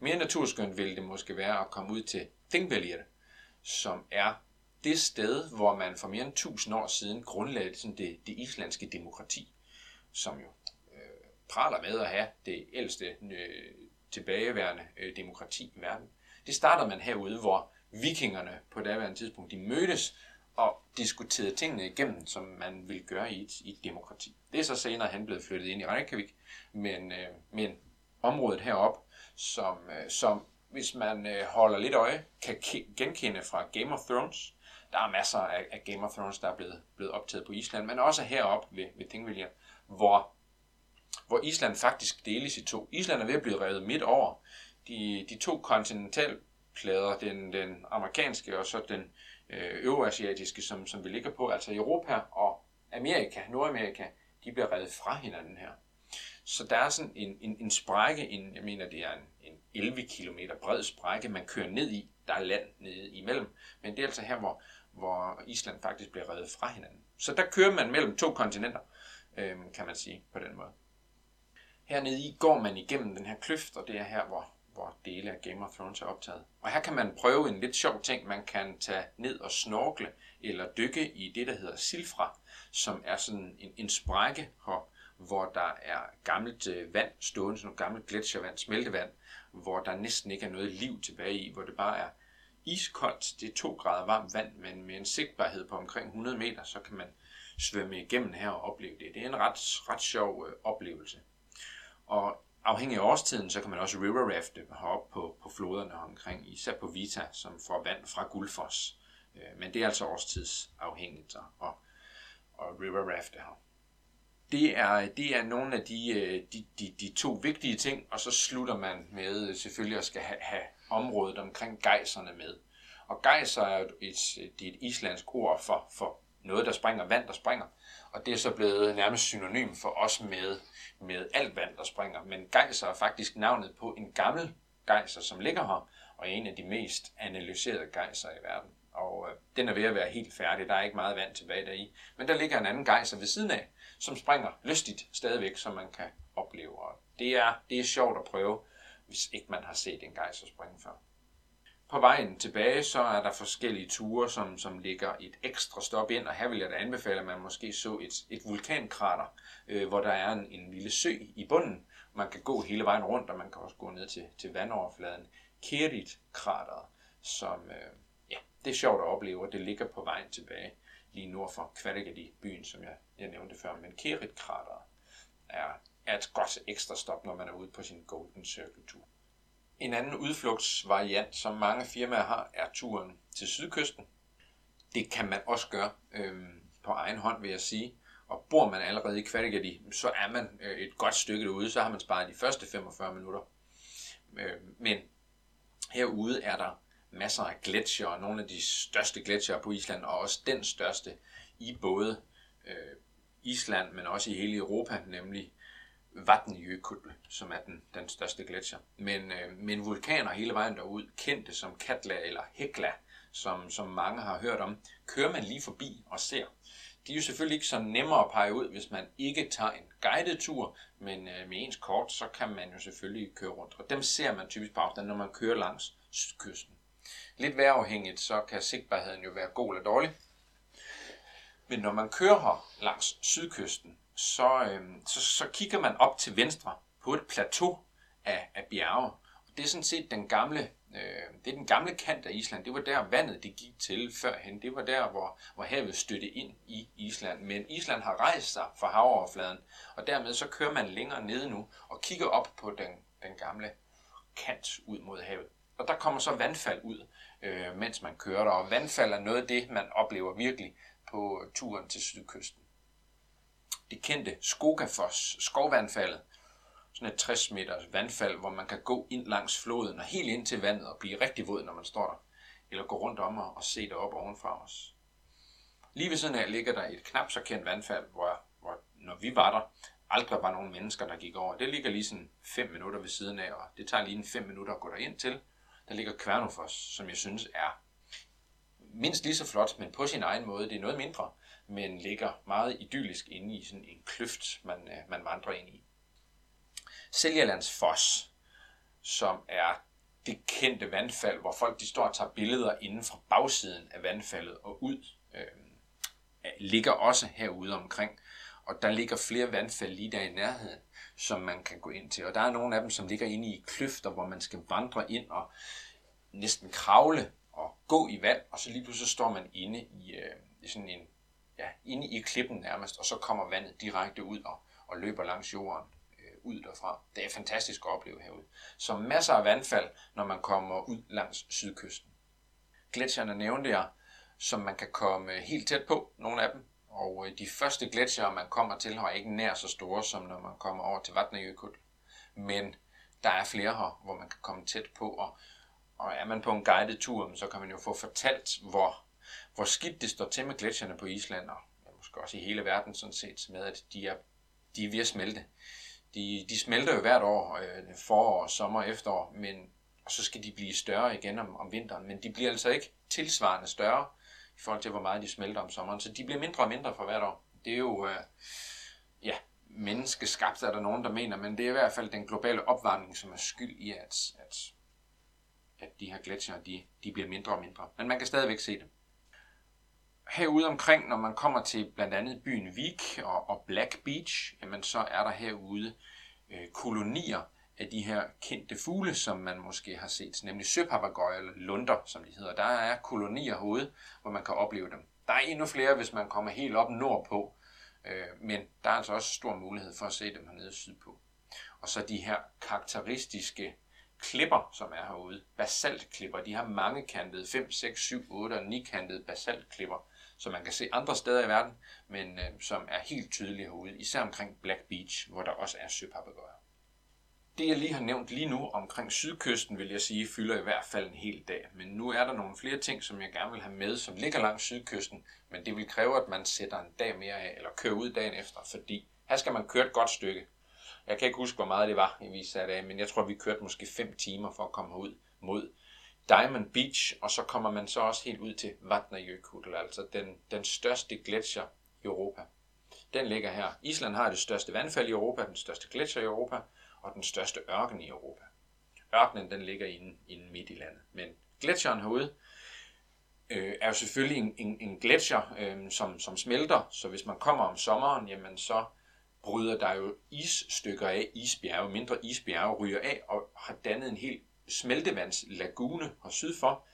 Mere naturskønt ville det måske være at komme ud til Þingvellir, som er det sted, hvor man for mere end 1000 år siden grundlagde sådan det, det islandske demokrati, som jo praler med at have det ældste øh, tilbageværende øh, demokrati i verden. Det starter man herude, hvor vikingerne på daværende tidspunkt de mødtes og diskuterede tingene igennem, som man vil gøre i et, i et demokrati. Det er så senere han blevet flyttet ind i Reykjavik, men, øh, men området heroppe, som, øh, som hvis man øh, holder lidt øje, kan genkende fra Game of Thrones. Der er masser af, af Game of Thrones, der er blevet, blevet optaget på Island, men også heroppe ved, ved Thingvellir, hvor, hvor Island faktisk deles i to. Island er ved at blive revet midt over. De, de to kontinentalplader, den, den amerikanske og så den øh, øvreasiatiske, som, som vi ligger på, altså Europa og Amerika, Nordamerika, de bliver revet fra hinanden her. Så der er sådan en, en, en sprække, en, jeg mener det er en, en 11 km bred sprække, man kører ned i. Der er land nede imellem, men det er altså her, hvor, hvor Island faktisk bliver revet fra hinanden. Så der kører man mellem to kontinenter, øh, kan man sige på den måde. Hernede i går man igennem den her kløft, og det er her, hvor, hvor dele af Game of Thrones er optaget. Og her kan man prøve en lidt sjov ting. Man kan tage ned og snorkle eller dykke i det, der hedder silfra, som er sådan en, en sprække her, hvor der er gammelt øh, vand stående, sådan noget gammelt gletsjervand, smeltevand, hvor der næsten ikke er noget liv tilbage i, hvor det bare er iskoldt. Det er 2 grader varmt vand, men med en sigtbarhed på omkring 100 meter, så kan man svømme igennem her og opleve det. Det er en ret, ret sjov øh, oplevelse. Og afhængig af årstiden, så kan man også river rafte heroppe på, på floderne omkring, især på Vita, som får vand fra Guldfoss. Øh, men det er altså årstidsafhængigt at, at river rafte her. Det er, det er nogle af de, øh, de, de, de to vigtige ting, og så slutter man med øh, selvfølgelig at skal have, have området omkring gejserne med. Og gejser er et, det er et islandsk ord for, for noget, der springer, vand, der springer. Og det er så blevet nærmest synonym for os med, med alt vand, der springer. Men gejser er faktisk navnet på en gammel gejser, som ligger her, og er en af de mest analyserede gejser i verden. Og øh, den er ved at være helt færdig, der er ikke meget vand tilbage deri. Men der ligger en anden gejser ved siden af, som springer lystigt stadigvæk, som man kan opleve. Og det er, det er sjovt at prøve, hvis ikke man har set en gejser springe før. På vejen tilbage, så er der forskellige ture, som, som ligger et ekstra stop ind, og her vil jeg da anbefale, at man måske så et, et vulkankrater, øh, hvor der er en, en lille sø i bunden. Man kan gå hele vejen rundt, og man kan også gå ned til, til vandoverfladen. Kerit-krateret, som, øh, ja, det er sjovt at opleve, og det ligger på vejen tilbage lige nord for Kvallegadi, byen, som jeg, jeg nævnte før. Men Kerit-krateret er, er et godt ekstra stop, når man er ude på sin Golden Circle-tur. En anden udflugtsvariant, som mange firmaer har, er turen til sydkysten. Det kan man også gøre øh, på egen hånd, vil jeg sige. Og bor man allerede i Kvallegadi, så er man øh, et godt stykke derude, så har man sparet de første 45 minutter. Øh, men herude er der masser af gletsjer, nogle af de største gletsjer på Island, og også den største i både øh, Island, men også i hele Europa, nemlig Vatnjökull, som er den, den største gletsjer. Men, øh, men vulkaner hele vejen derud, kendte som Katla eller Hekla, som, som mange har hørt om, kører man lige forbi og ser. De er jo selvfølgelig ikke så nemmere at pege ud, hvis man ikke tager en guided tur, men øh, med ens kort, så kan man jo selvfølgelig køre rundt. Og dem ser man typisk på afstand, når man kører langs kysten. Lidt vejrafhængigt, så kan sigtbarheden jo være god eller dårlig. Men når man kører her langs sydkysten, så, øh, så, så kigger man op til venstre på et plateau af, af bjerge. Og det er sådan set den gamle, øh, det er den gamle kant af Island. Det var der vandet det gik til førhen. Det var der, hvor, hvor havet støtte ind i Island. Men Island har rejst sig fra havoverfladen, og dermed så kører man længere nede nu og kigger op på den, den gamle kant ud mod havet. Og der kommer så vandfald ud, øh, mens man kører der. Og vandfald er noget af det, man oplever virkelig på turen til sydkysten det kendte Skogafoss, skovvandfaldet. Sådan et 60 meters vandfald, hvor man kan gå ind langs floden og helt ind til vandet og blive rigtig våd, når man står der. Eller gå rundt om og se det op ovenfra os. Lige ved siden af ligger der et knap så kendt vandfald, hvor, hvor når vi var der, aldrig var nogen mennesker, der gik over. Det ligger lige sådan 5 minutter ved siden af, og det tager lige en 5 minutter at gå derind til. Der ligger Kværnofoss, som jeg synes er mindst lige så flot, men på sin egen måde. Det er noget mindre, men ligger meget idyllisk inde i sådan en kløft, man, øh, man vandrer ind i. Seljerlands Foss, som er det kendte vandfald, hvor folk de står og tager billeder inden fra bagsiden af vandfaldet og ud, øh, ligger også herude omkring. Og der ligger flere vandfald lige der i nærheden, som man kan gå ind til. Og der er nogle af dem, som ligger inde i kløfter, hvor man skal vandre ind og næsten kravle og gå i vand, og så lige pludselig står man inde i, øh, i sådan en, ja, inde i klippen nærmest, og så kommer vandet direkte ud og, og løber langs jorden øh, ud derfra. Det er fantastisk at opleve herude. Så masser af vandfald, når man kommer ud langs sydkysten. Gletsjerne nævnte jeg, som man kan komme helt tæt på, nogle af dem. Og øh, de første gletsjere, man kommer til, er ikke nær så store, som når man kommer over til Vatnajökull. Men der er flere her, hvor man kan komme tæt på, og, og er man på en guided tur, så kan man jo få fortalt, hvor, hvor skidt det står til med gletsjerne på Island, og ja, måske også i hele verden sådan set, med at de er, de er ved at smelte. De, de smelter jo hvert år, øh, forår, sommer, efterår, men og så skal de blive større igen om, om vinteren, men de bliver altså ikke tilsvarende større i forhold til, hvor meget de smelter om sommeren, så de bliver mindre og mindre for hvert år. Det er jo, øh, ja, menneskeskabt, er der nogen, der mener, men det er i hvert fald den globale opvarmning, som er skyld i, at, at, at de her gletsjer, de, de bliver mindre og mindre. Men man kan stadigvæk se det. Herude omkring, når man kommer til blandt andet byen Vik og, og Black Beach, jamen så er der herude øh, kolonier af de her kendte fugle, som man måske har set, nemlig søpapagøjer eller lunder, som de hedder. Der er kolonier herude, hvor man kan opleve dem. Der er endnu flere, hvis man kommer helt op nordpå, Øh, men der er altså også stor mulighed for at se dem hernede sydpå. Og så de her karakteristiske klipper, som er herude. Basaltklipper. De har mange kantede, 5, 6, 7, 8 og 9 kantede basaltklipper, som man kan se andre steder i verden, men øh, som er helt tydelige herude, især omkring Black Beach, hvor der også er søpapagøjer det, jeg lige har nævnt lige nu omkring sydkysten, vil jeg sige, fylder i hvert fald en hel dag. Men nu er der nogle flere ting, som jeg gerne vil have med, som ligger langs sydkysten, men det vil kræve, at man sætter en dag mere af, eller kører ud dagen efter, fordi her skal man køre et godt stykke. Jeg kan ikke huske, hvor meget det var, vi satte af, men jeg tror, vi kørte måske 5 timer for at komme ud mod Diamond Beach, og så kommer man så også helt ud til Vatnajökull, altså den, den største gletsjer i Europa. Den ligger her. Island har det største vandfald i Europa, den største gletsjer i Europa, og den største ørken i Europa. Ørkenen den ligger inde, inde midt i landet. Men gletsjeren herude øh, er jo selvfølgelig en, en, en gletsjer, øh, som, som smelter, så hvis man kommer om sommeren, jamen så bryder der jo isstykker af, isbjerge, mindre isbjerge ryger af og har dannet en helt smeltevandslagune her syd for.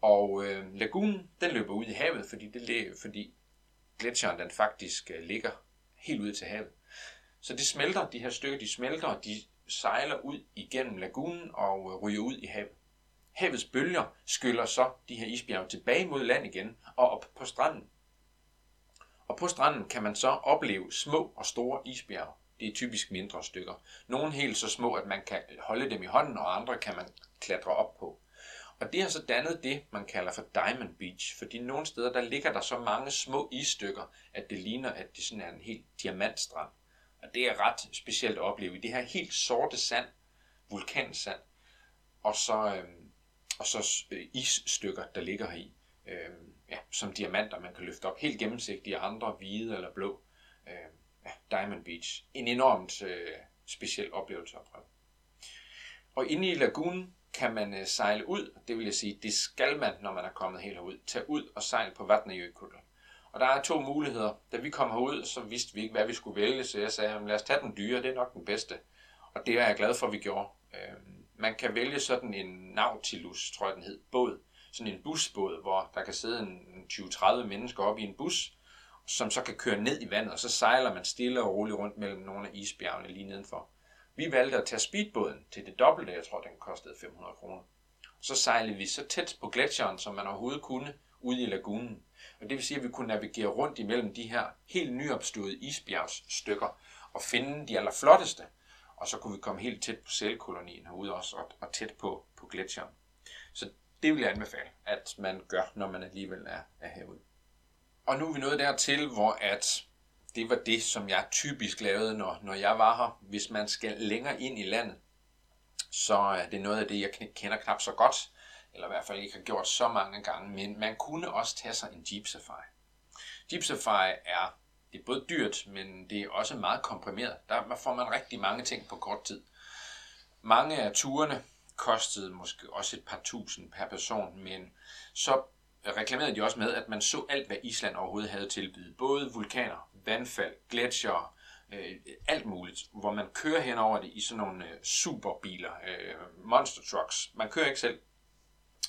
Og øh, lagunen, den løber ud i havet, fordi, det, fordi gletsjeren den faktisk øh, ligger helt ud til havet. Så det smelter, de her stykker, de smelter, og de sejler ud igennem lagunen og øh, ryger ud i havet. Havets bølger skyller så de her isbjerge tilbage mod land igen og op på stranden. Og på stranden kan man så opleve små og store isbjerge. Det er typisk mindre stykker. Nogle helt så små, at man kan holde dem i hånden, og andre kan man klatre op på. Og det har så dannet det, man kalder for Diamond Beach, fordi nogle steder der ligger der så mange små isstykker, at det ligner, at det sådan er en helt diamantstrand. Og det er ret specielt at opleve i det her helt sorte sand, vulkansand, og så, øh, og så øh, isstykker, der ligger her i, øh, ja, som diamanter, man kan løfte op. Helt gennemsigtige, andre hvide eller blå. Øh, Diamond Beach. En enormt øh, speciel oplevelse at prøve. Og inde i lagunen kan man øh, sejle ud, det vil jeg sige, det skal man, når man er kommet helt herud. Tag ud og sejle på Vatnajökull. Og der er to muligheder. Da vi kom herud, så vidste vi ikke, hvad vi skulle vælge, så jeg sagde, lad os tage den dyre, det er nok den bedste. Og det er jeg glad for, at vi gjorde. Øh, man kan vælge sådan en Nautilus, tror jeg den hed, båd. Sådan en busbåd, hvor der kan sidde en 20-30 mennesker op i en bus, som så kan køre ned i vandet, og så sejler man stille og roligt rundt mellem nogle af isbjergene lige nedenfor. Vi valgte at tage speedbåden til det dobbelte, jeg tror den kostede 500 kroner. Så sejlede vi så tæt på gletsjeren, som man overhovedet kunne, ude i lagunen. Og det vil sige, at vi kunne navigere rundt imellem de her helt nyopståede isbjergsstykker og finde de allerflotteste. Og så kunne vi komme helt tæt på sælkolonien herude også, og, og tæt på, på gletsjeren. Så det vil jeg anbefale, at man gør, når man alligevel er, er herude. Og nu er vi nået dertil, hvor at det var det, som jeg typisk lavede, når, når jeg var her. Hvis man skal længere ind i landet, så er det noget af det, jeg kender knap så godt eller i hvert fald ikke har gjort så mange gange, men man kunne også tage sig en Jeep Safari. Jeep Safari er, det er både dyrt, men det er også meget komprimeret. Der får man rigtig mange ting på kort tid. Mange af turene kostede måske også et par tusind per person, men så reklamerede de også med, at man så alt, hvad Island overhovedet havde tilbydet. Både vulkaner, vandfald, gletsjere, øh, alt muligt, hvor man kører hen over det i sådan nogle øh, superbiler, øh, monster trucks. Man kører ikke selv,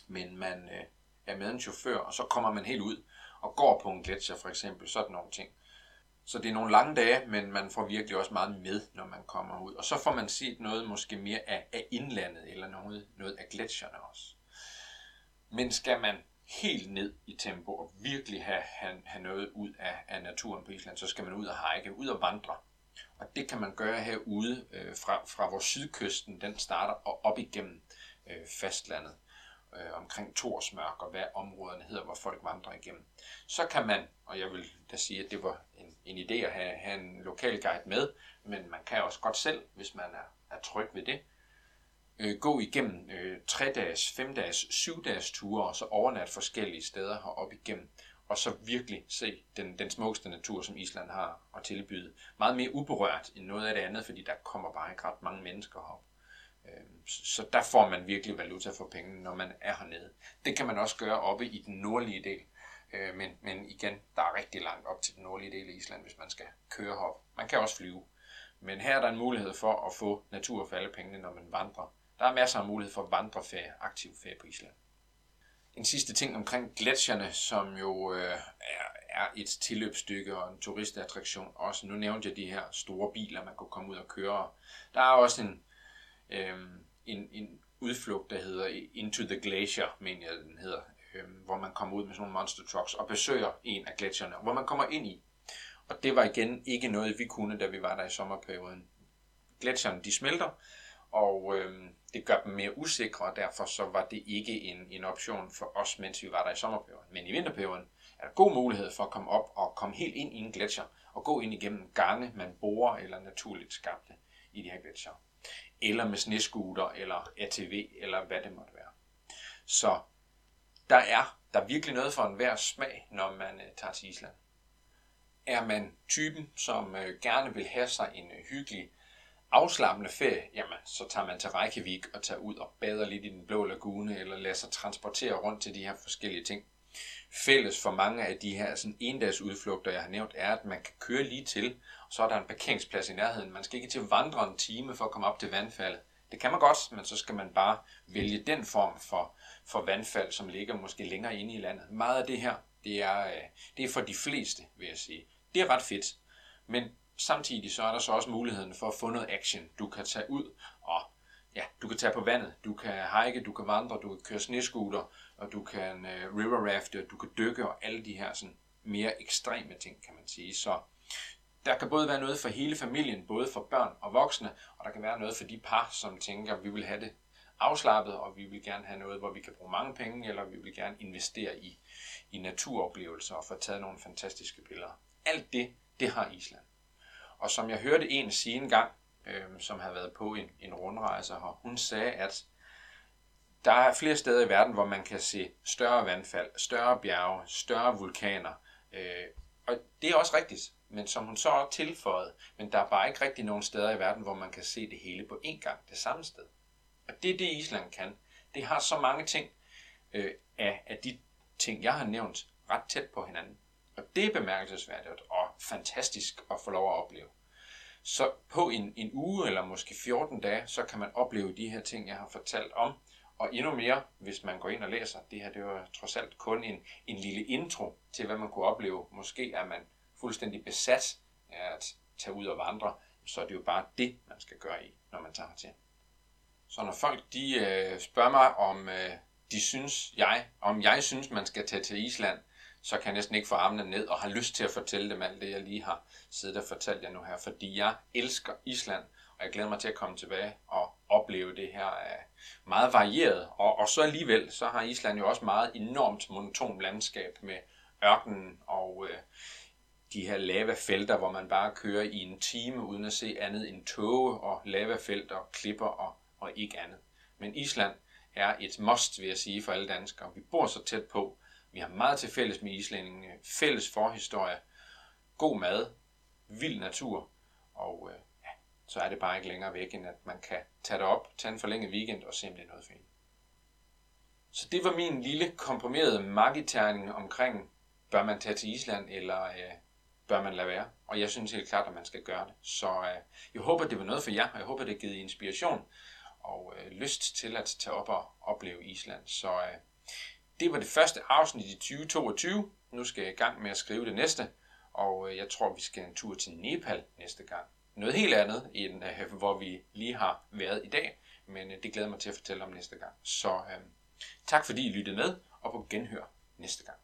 men man øh, er med en chauffør, og så kommer man helt ud og går på en gletsjer for eksempel, sådan nogle ting. Så det er nogle lange dage, men man får virkelig også meget med, når man kommer ud. Og så får man set noget måske mere af, af indlandet, eller noget, noget af gletsjerne også. Men skal man helt ned i tempo og virkelig have, have, have noget ud af, af naturen på Island, så skal man ud og hike, ud og vandre. Og det kan man gøre herude øh, fra, fra vores sydkysten, den starter og op igennem øh, fastlandet øh, omkring Torsmørk og hvad områderne hedder, hvor folk vandrer igennem. Så kan man, og jeg vil da sige, at det var en, en idé at have, have en lokal guide med, men man kan også godt selv, hvis man er, er tryg ved det, øh, gå igennem øh, 3-dages, 5-dages, 7-dages ture, og så overnatte forskellige steder heroppe igennem, og så virkelig se den, den smukkeste natur, som Island har at tilbyde. Meget mere uberørt end noget af det andet, fordi der kommer bare ikke ret mange mennesker herop. Øhm, så der får man virkelig valuta for pengene, når man er hernede. Det kan man også gøre oppe i den nordlige del. Øh, men, men igen, der er rigtig langt op til den nordlige del af Island, hvis man skal køre herop. Man kan også flyve. Men her er der en mulighed for at få natur for alle pengene, når man vandrer. Der er masser af mulighed for vandreferie, aktiv ferie på Island. En sidste ting omkring gletsjerne, som jo øh, er, er et tilløbsstykke og en turistattraktion også. Nu nævnte jeg de her store biler, man kunne komme ud og køre. Der er også en, øh, en, en udflugt, der hedder Into the Glacier, mener jeg den hedder, øh, hvor man kommer ud med sådan nogle monster trucks og besøger en af gletsjerne, hvor man kommer ind i. Og det var igen ikke noget, vi kunne, da vi var der i sommerperioden. Gletsjerne, de smelter, og øh, det gør dem mere usikre, og derfor så var det ikke en, en option for os, mens vi var der i sommerperioden. Men i vinterperioden er der god mulighed for at komme op og komme helt ind i en gletsjer, og gå ind igennem gange, man borer eller naturligt skabte i de her gletsjer. Eller med sneskuter, eller ATV, eller hvad det måtte være. Så der er, der er virkelig noget for enhver smag, når man øh, tager til Island. Er man typen, som øh, gerne vil have sig en øh, hyggelig afslappende ferie, jamen, så tager man til Reykjavik og tager ud og bader lidt i den blå lagune, eller lader sig transportere rundt til de her forskellige ting. Fælles for mange af de her sådan endags udflugter, jeg har nævnt, er, at man kan køre lige til, og så er der en parkeringsplads i nærheden. Man skal ikke til at vandre en time for at komme op til vandfaldet. Det kan man godt, men så skal man bare vælge den form for, for vandfald, som ligger måske længere inde i landet. Meget af det her, det er, øh, det er for de fleste, vil jeg sige. Det er ret fedt. Men samtidig så er der så også muligheden for at få noget action. Du kan tage ud og ja, du kan tage på vandet, du kan hike, du kan vandre, du kan køre snescooter, og du kan øh, river rafte, du kan dykke og alle de her sådan, mere ekstreme ting, kan man sige. Så der kan både være noget for hele familien, både for børn og voksne, og der kan være noget for de par, som tænker, at vi vil have det afslappet, og vi vil gerne have noget, hvor vi kan bruge mange penge, eller vi vil gerne investere i, i naturoplevelser og få taget nogle fantastiske billeder. Alt det, det har Island. Og som jeg hørte en sige en gang, øh, som havde været på en, en rundrejse her, hun sagde, at der er flere steder i verden, hvor man kan se større vandfald, større bjerge, større vulkaner. Øh, og det er også rigtigt, men som hun så også tilføjede, men der er bare ikke rigtig nogen steder i verden, hvor man kan se det hele på én gang, det samme sted. Og det er det, Island kan. Det har så mange ting øh, af, af de ting, jeg har nævnt, ret tæt på hinanden. Og det er bemærkelsesværdigt og fantastisk at få lov at opleve. Så på en, en uge eller måske 14 dage, så kan man opleve de her ting, jeg har fortalt om. Og endnu mere, hvis man går ind og læser. Det her det var trods alt kun en, en lille intro til, hvad man kunne opleve. Måske er man fuldstændig besat af at tage ud og vandre, så er det jo bare det, man skal gøre i, når man tager til. Så når folk de øh, spørger mig, om øh, de synes, jeg, om jeg synes, man skal tage til Island, så kan jeg næsten ikke få armene ned og har lyst til at fortælle dem alt det, jeg lige har siddet og fortalt jer nu her, fordi jeg elsker Island, og jeg glæder mig til at komme tilbage og opleve det her øh, meget varieret. Og, og så alligevel, så har Island jo også meget enormt monotont landskab med ørkenen og øh, de her lavafelter, hvor man bare kører i en time uden at se andet end tåge og lavafelter, klipper og, og ikke andet. Men Island er et must, vil jeg sige, for alle danskere. Vi bor så tæt på, vi har meget til fælles med islændingene, fælles forhistorie, god mad, vild natur, og øh, ja, så er det bare ikke længere væk, end at man kan tage det op, tage en forlænget weekend og se, om det er noget for en. Så det var min lille komprimerede magiterning omkring, bør man tage til Island, eller øh, bør man lade være? Og jeg synes helt klart, at man skal gøre det. Så øh, jeg håber, det var noget for jer, og jeg håber, det har givet inspiration. og øh, lyst til at tage op og opleve Island. Så øh, det var det første afsnit i 2022. Nu skal jeg i gang med at skrive det næste, og øh, jeg tror, vi skal en tur til Nepal næste gang. Noget helt andet, end øh, hvor vi lige har været i dag, men øh, det glæder mig til at fortælle om næste gang. Så øh, tak fordi I lyttede med, og på genhør næste gang.